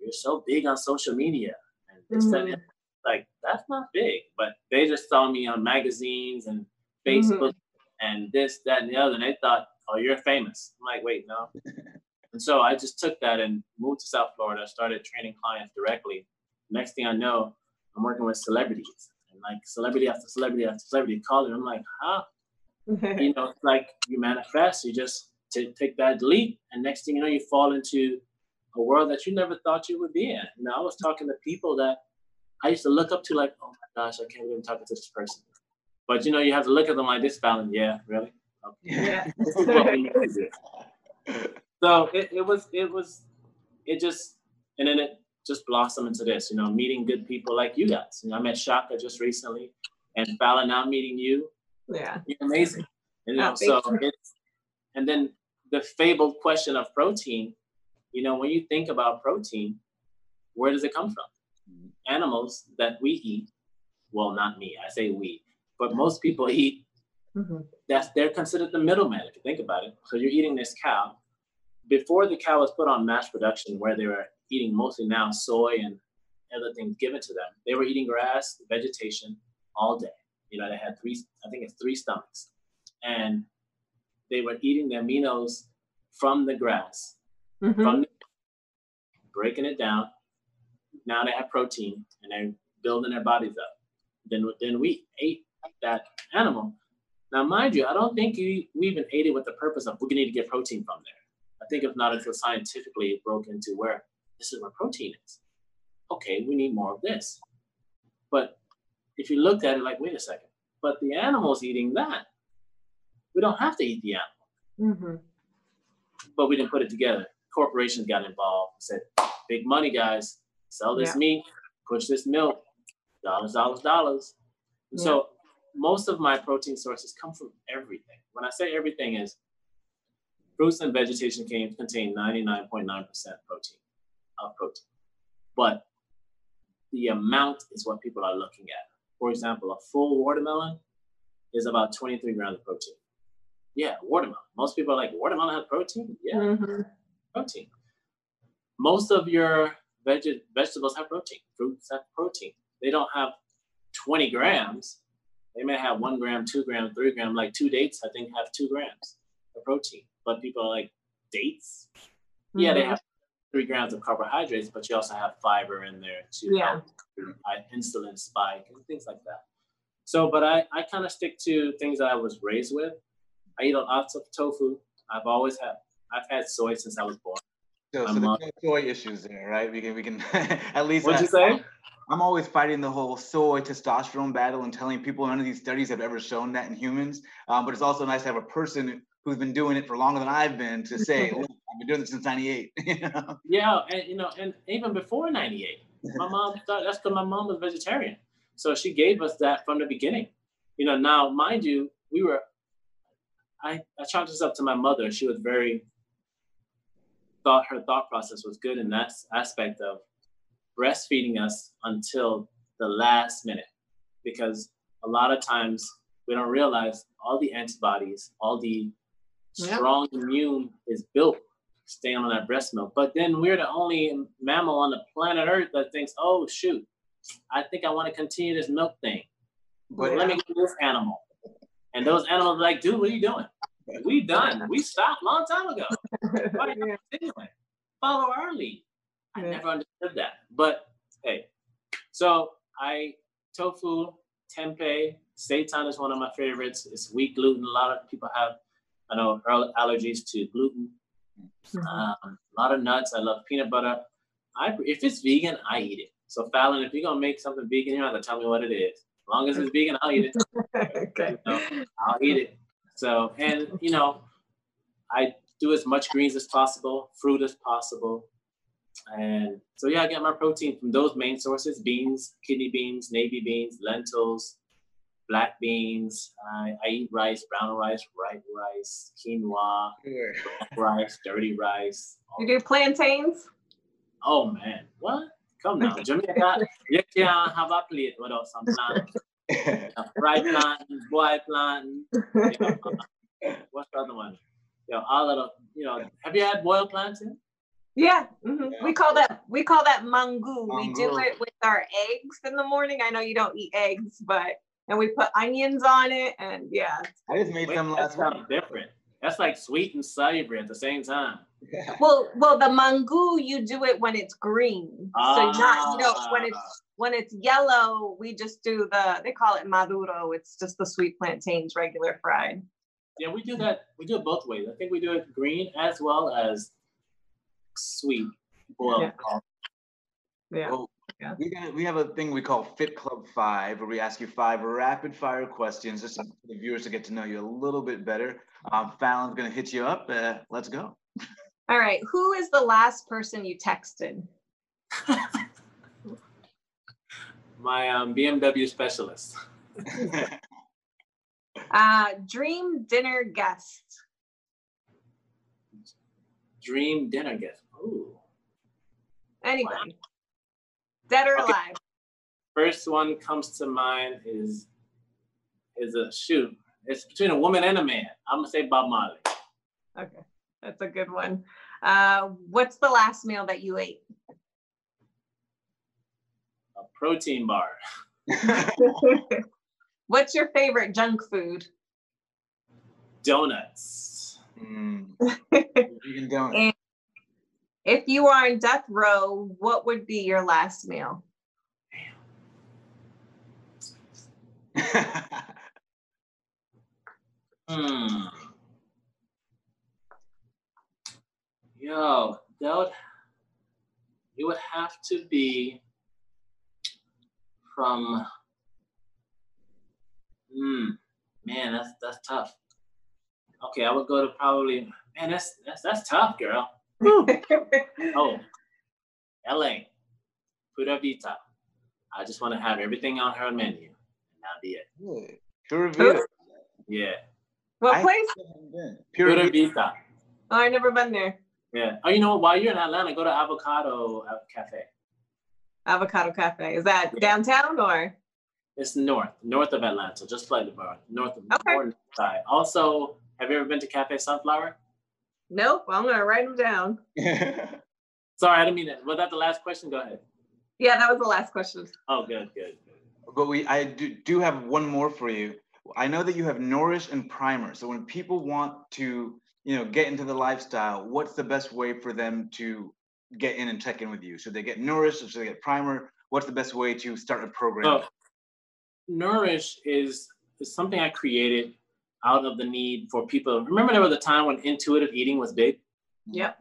you're so big on social media. And this mm-hmm. that, like that's not big but they just saw me on magazines and facebook mm-hmm. and this that and the other and they thought oh you're famous. I'm like wait no. (laughs) And so i just took that and moved to south florida started training clients directly. Next thing i know i'm working with celebrities. And like celebrity after celebrity after celebrity calling. I'm like huh? (laughs) You know like you manifest you just t- take that leap and next thing you know you fall into a world that you never thought you would be in. You know, I was talking to people that I used to look up to, like, oh my gosh, I can't believe I'm talking to this person. But you know, you have to look at them like this, Fallon. Yeah, really? Okay. Yeah. (laughs) so it, it was, it was, it just, and then it just blossomed into this, you know, meeting good people like you guys. You know, I met Shaka just recently and Fallon now meeting you. Yeah. You're amazing. You oh, know, oh, so it's, and then the fabled question of protein you know, when you think about protein, where does it come from? Animals that we eat, well, not me, I say we, but most people eat, mm-hmm. that's they're considered the middleman if you think about it. So you're eating this cow. Before the cow was put on mass production, where they were eating mostly now soy and other things given to them, they were eating grass, vegetation all day. You know, they had three, I think it's three stomachs. And they were eating the aminos from the grass mm-hmm. from breaking it down. Now they have protein and they're building their bodies up. Then, then we ate that animal. Now, mind you, I don't think we, we even ate it with the purpose of we need to get protein from there. I think if not until scientifically it broke into where this is where protein is. Okay, we need more of this. But if you looked at it like, wait a second, but the animal's eating that. We don't have to eat the animal. Mm-hmm. But we didn't put it together corporations got involved, said, big money, guys, sell this yeah. meat, push this milk, dollars, dollars, dollars. Yeah. So most of my protein sources come from everything. When I say everything is fruits and vegetation can contain 99.9% protein of protein. But the amount is what people are looking at. For example, a full watermelon is about 23 grams of protein. Yeah, watermelon. Most people are like, watermelon has protein? Yeah. Mm-hmm protein. Most of your veg- vegetables have protein. Fruits have protein. They don't have 20 grams. They may have one gram, two gram, three gram. Like two dates, I think, have two grams of protein. But people are like, dates? Mm-hmm. Yeah, they mm-hmm. have three grams of carbohydrates, but you also have fiber in there to yeah. help insulin spike and things like that. So, but I, I kind of stick to things that I was raised with. I eat lots of tofu. I've always had, I've had soy since I was born. So, so there's no soy issues there, right? We can, we can (laughs) at least. What'd you say? I'm always fighting the whole soy testosterone battle and telling people none of these studies have ever shown that in humans. Um, but it's also nice to have a person who's been doing it for longer than I've been to say, (laughs) I've been doing this since '98. (laughs) you know? Yeah, and you know, and even before '98, my mom thought that's because my mom was vegetarian, so she gave us that from the beginning. You know, now mind you, we were. I I chalked this up to my mother. She was very thought her thought process was good in that aspect of breastfeeding us until the last minute because a lot of times we don't realize all the antibodies, all the strong immune is built staying on that breast milk. But then we're the only mammal on the planet Earth that thinks, oh shoot, I think I want to continue this milk thing. But yeah. let me get this animal. And those animals are like, dude, what are you doing? We done. We stopped a long time ago. Why are you continuing? (laughs) Follow our lead. I yeah. never understood that. But hey, so I tofu, tempeh, seitan is one of my favorites. It's wheat gluten. A lot of people have, I know, allergies to gluten. Mm-hmm. Um, a lot of nuts. I love peanut butter. I if it's vegan, I eat it. So Fallon, if you're gonna make something vegan, you have to tell me what it is. As long as it's vegan, I'll eat it. (laughs) okay. You know, I'll eat it. So and you know, I do as much greens as possible, fruit as possible. And so yeah, I get my protein from those main sources: beans, kidney beans, navy beans, lentils, black beans. I, I eat rice, brown rice, white rice, quinoa, rice, dirty rice. You do plantains? Oh man, what? Come now, Jamaica, you can't have a plate without some plantain. (laughs) Fried plantain, boiled plantain. (laughs) what's the other one? You know, all of the, you know, have you had boiled plantain? Yeah, mm-hmm. yeah, we call that we call that mangú. We do it with our eggs in the morning. I know you don't eat eggs, but and we put onions on it, and yeah. I just made some last week. Different. That's like sweet and savory at the same time. Yeah. Well, well, the mangú you do it when it's green. Ah. So not you know when it's ah. when it's yellow, we just do the they call it maduro. It's just the sweet plantains, regular fried. Yeah, we do that. We do it both ways. I think we do it green as well as sweet boiled. Yeah. yeah. Well, yeah. We, got, we have a thing we call Fit Club Five, where we ask you five rapid fire questions just for the viewers to get to know you a little bit better. Um, Fallon's going to hit you up. Uh, let's go. All right. Who is the last person you texted? (laughs) My um, BMW specialist. (laughs) (laughs) uh, dream dinner guest. Dream dinner guest. Ooh. Anyone. Wow. Dead or okay. alive? First one comes to mind is is a shoot. It's between a woman and a man. I'm gonna say Bob Marley. Okay, that's a good one. Uh, what's the last meal that you ate? A protein bar. (laughs) (laughs) what's your favorite junk food? Donuts. Mm. (laughs) Vegan donuts. If you are on death row, what would be your last meal? (laughs) hmm. Yo, that would it would have to be from hmm man that's that's tough okay i would go to probably man that's that's that's tough girl (laughs) oh, LA, Pura Vita. I just want to have everything on her menu, and that'll be it. Pura Vita. Yeah. What place? Pura, Pura Vita. Oh, I've never been there. Yeah. Oh, you know what? While you're in Atlanta, go to Avocado Cafe. Avocado Cafe. Is that yeah. downtown or? It's north, north of Atlanta, just slightly north, north of okay. north side. Also, have you ever been to Cafe Sunflower? Nope, Well, I'm gonna write them down. (laughs) Sorry, I didn't mean that. Was that the last question? Go ahead. Yeah, that was the last question. Oh, good, good. good. but we I do, do have one more for you. I know that you have Nourish and Primer. So when people want to, you know, get into the lifestyle, what's the best way for them to get in and check in with you? Should they get Nourish or should they get Primer? What's the best way to start a program? So, Nourish is, is something I created out of the need for people. Remember there was a time when intuitive eating was big? Yep.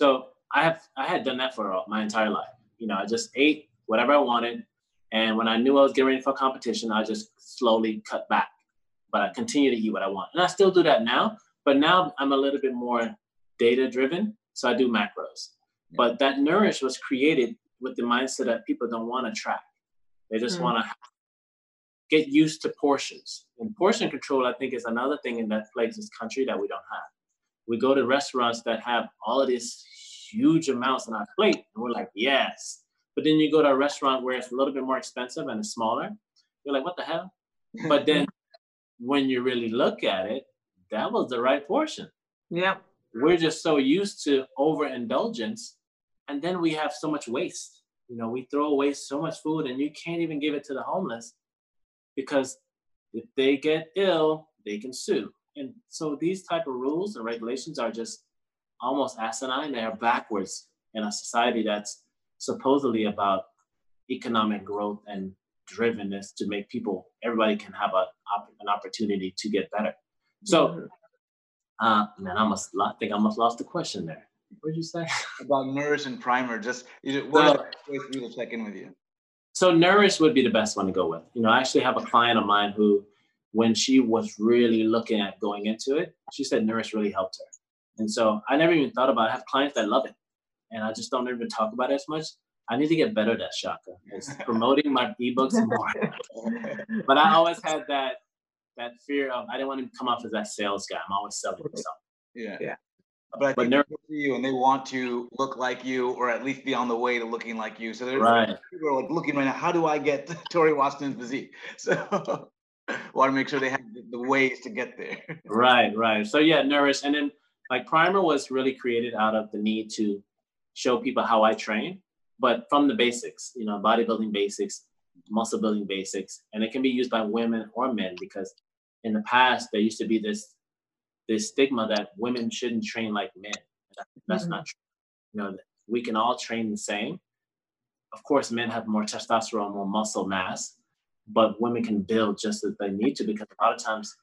So I have I had done that for my entire life. You know, I just ate whatever I wanted. And when I knew I was getting ready for a competition, I just slowly cut back. But I continue to eat what I want. And I still do that now, but now I'm a little bit more data driven. So I do macros. But that Nourish was created with the mindset that people don't want to track. They just mm. want to get used to portions. And portion control, I think, is another thing in that plagues this country that we don't have. We go to restaurants that have all of these huge amounts on our plate, and we're like, yes. But then you go to a restaurant where it's a little bit more expensive and it's smaller. You're like, what the hell? (laughs) but then when you really look at it, that was the right portion. Yeah. We're just so used to overindulgence. And then we have so much waste. You know, we throw away so much food and you can't even give it to the homeless because if they get ill, they can sue. And so these type of rules and regulations are just almost asinine. They are backwards in a society that's supposedly about economic growth and drivenness to make people everybody can have a, an opportunity to get better. So uh man i must I think i must lost the question there. What did you say? (laughs) About nourish and primer just you know, what uh, way for you to check in with you so nourish would be the best one to go with you know i actually have a client of mine who when she was really looking at going into it she said nourish really helped her and so i never even thought about it. i have clients that love it and I just don't even talk about it as much. I need to get better at that, Shaka. It's (laughs) promoting my ebooks more. (laughs) but I always had that that fear of I didn't want to come off as that sales guy. I'm always selling something. Yeah. Yeah. But I think they you and they want to look like you or at least be on the way to looking like you. So there's right. people are like looking right now, how do I get (laughs) Torre Washington's physique? (laughs) So (laughs) want to make sure they have the ways to get there. right, right. So yeah, Nourish. And then like primer was really created out of the need to show people how I train, but from the basics, you know, bodybuilding basics, muscle building basics, and it can be used by women or men because in the past there used to be this this stigma that women shouldn't train like men. That's mm-hmm. not true. You know, we can all train the same. Of course, men have more testosterone, more muscle mass, but women can build just as they need to because a lot of times,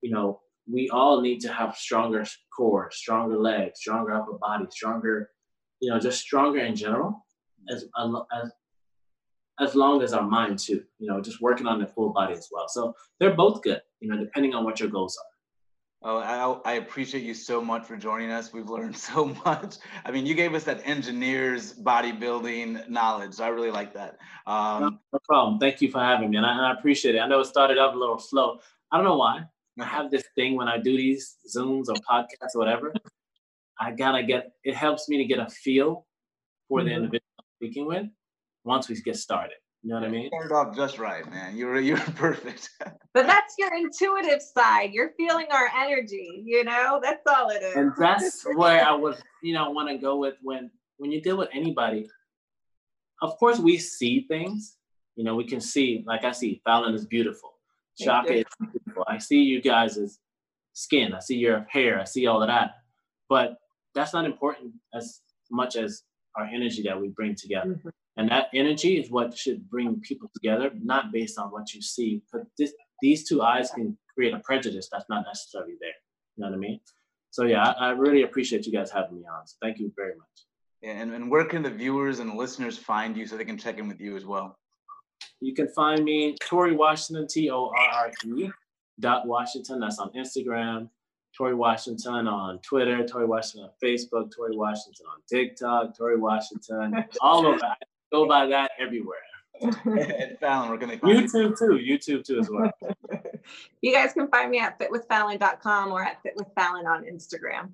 you know, we all need to have stronger core, stronger legs, stronger upper body, stronger you know, just stronger in general, as as as long as our mind too. You know, just working on the full body as well. So they're both good. You know, depending on what your goals are. Oh, I, I, appreciate you so much for joining us. We've learned (laughs) so much. I mean, you gave us that engineer's bodybuilding knowledge. So I really like that. Um, no, problem. Thank you for having me. And I, I, appreciate it. I know it started up a little slow. I don't know why. I have this thing when I do these Zooms or podcasts or whatever. I gotta get it helps me to get a feel for mm-hmm. the individual I'm speaking with once we get started. You know what I mean? Started off just right, man. You're you're (laughs) perfect. but that's your intuitive side. You're feeling our energy. You know, that's all it is. And that's (laughs) where I was, you know, want to go with when when you deal with anybody. Of course, we see things. You know, we can see. Like I see, Fallon is beautiful. Shaka is beautiful. I see you guys' skin. I see your hair. I see all of that. But that's not important as much as our energy that we bring together. Mm-hmm. And that energy is what should bring people together, not based on what you see. But this, these two eyes can create a prejudice that's not necessarily there. You know what I mean? So yeah, I, I really appreciate you guys having me on. So thank you very much. Yeah, and, and where can the viewers and listeners find you so they can check in with you as well? You can find me Torre Washington, T O R R E dot Washington. That's on Instagram. Torre Washington on Twitter, Torre Washington on Facebook, Torre Washington on TikTok, Torre Washington (laughs) all over. I go by that everywhere. and Fallon, we're gonna YouTube too, YouTube too as well. (laughs) you guys can find me at fitwithfallon.com or at fitwithfallon on Instagram.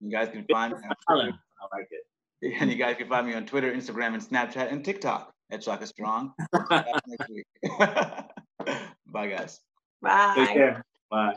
You guys can find me. Fallon. I like it. (laughs) And you guys can find me on Twitter, Instagram, and Snapchat and TikTok at Shaka Strong. Bye, guys. Bye. Take care. Bye.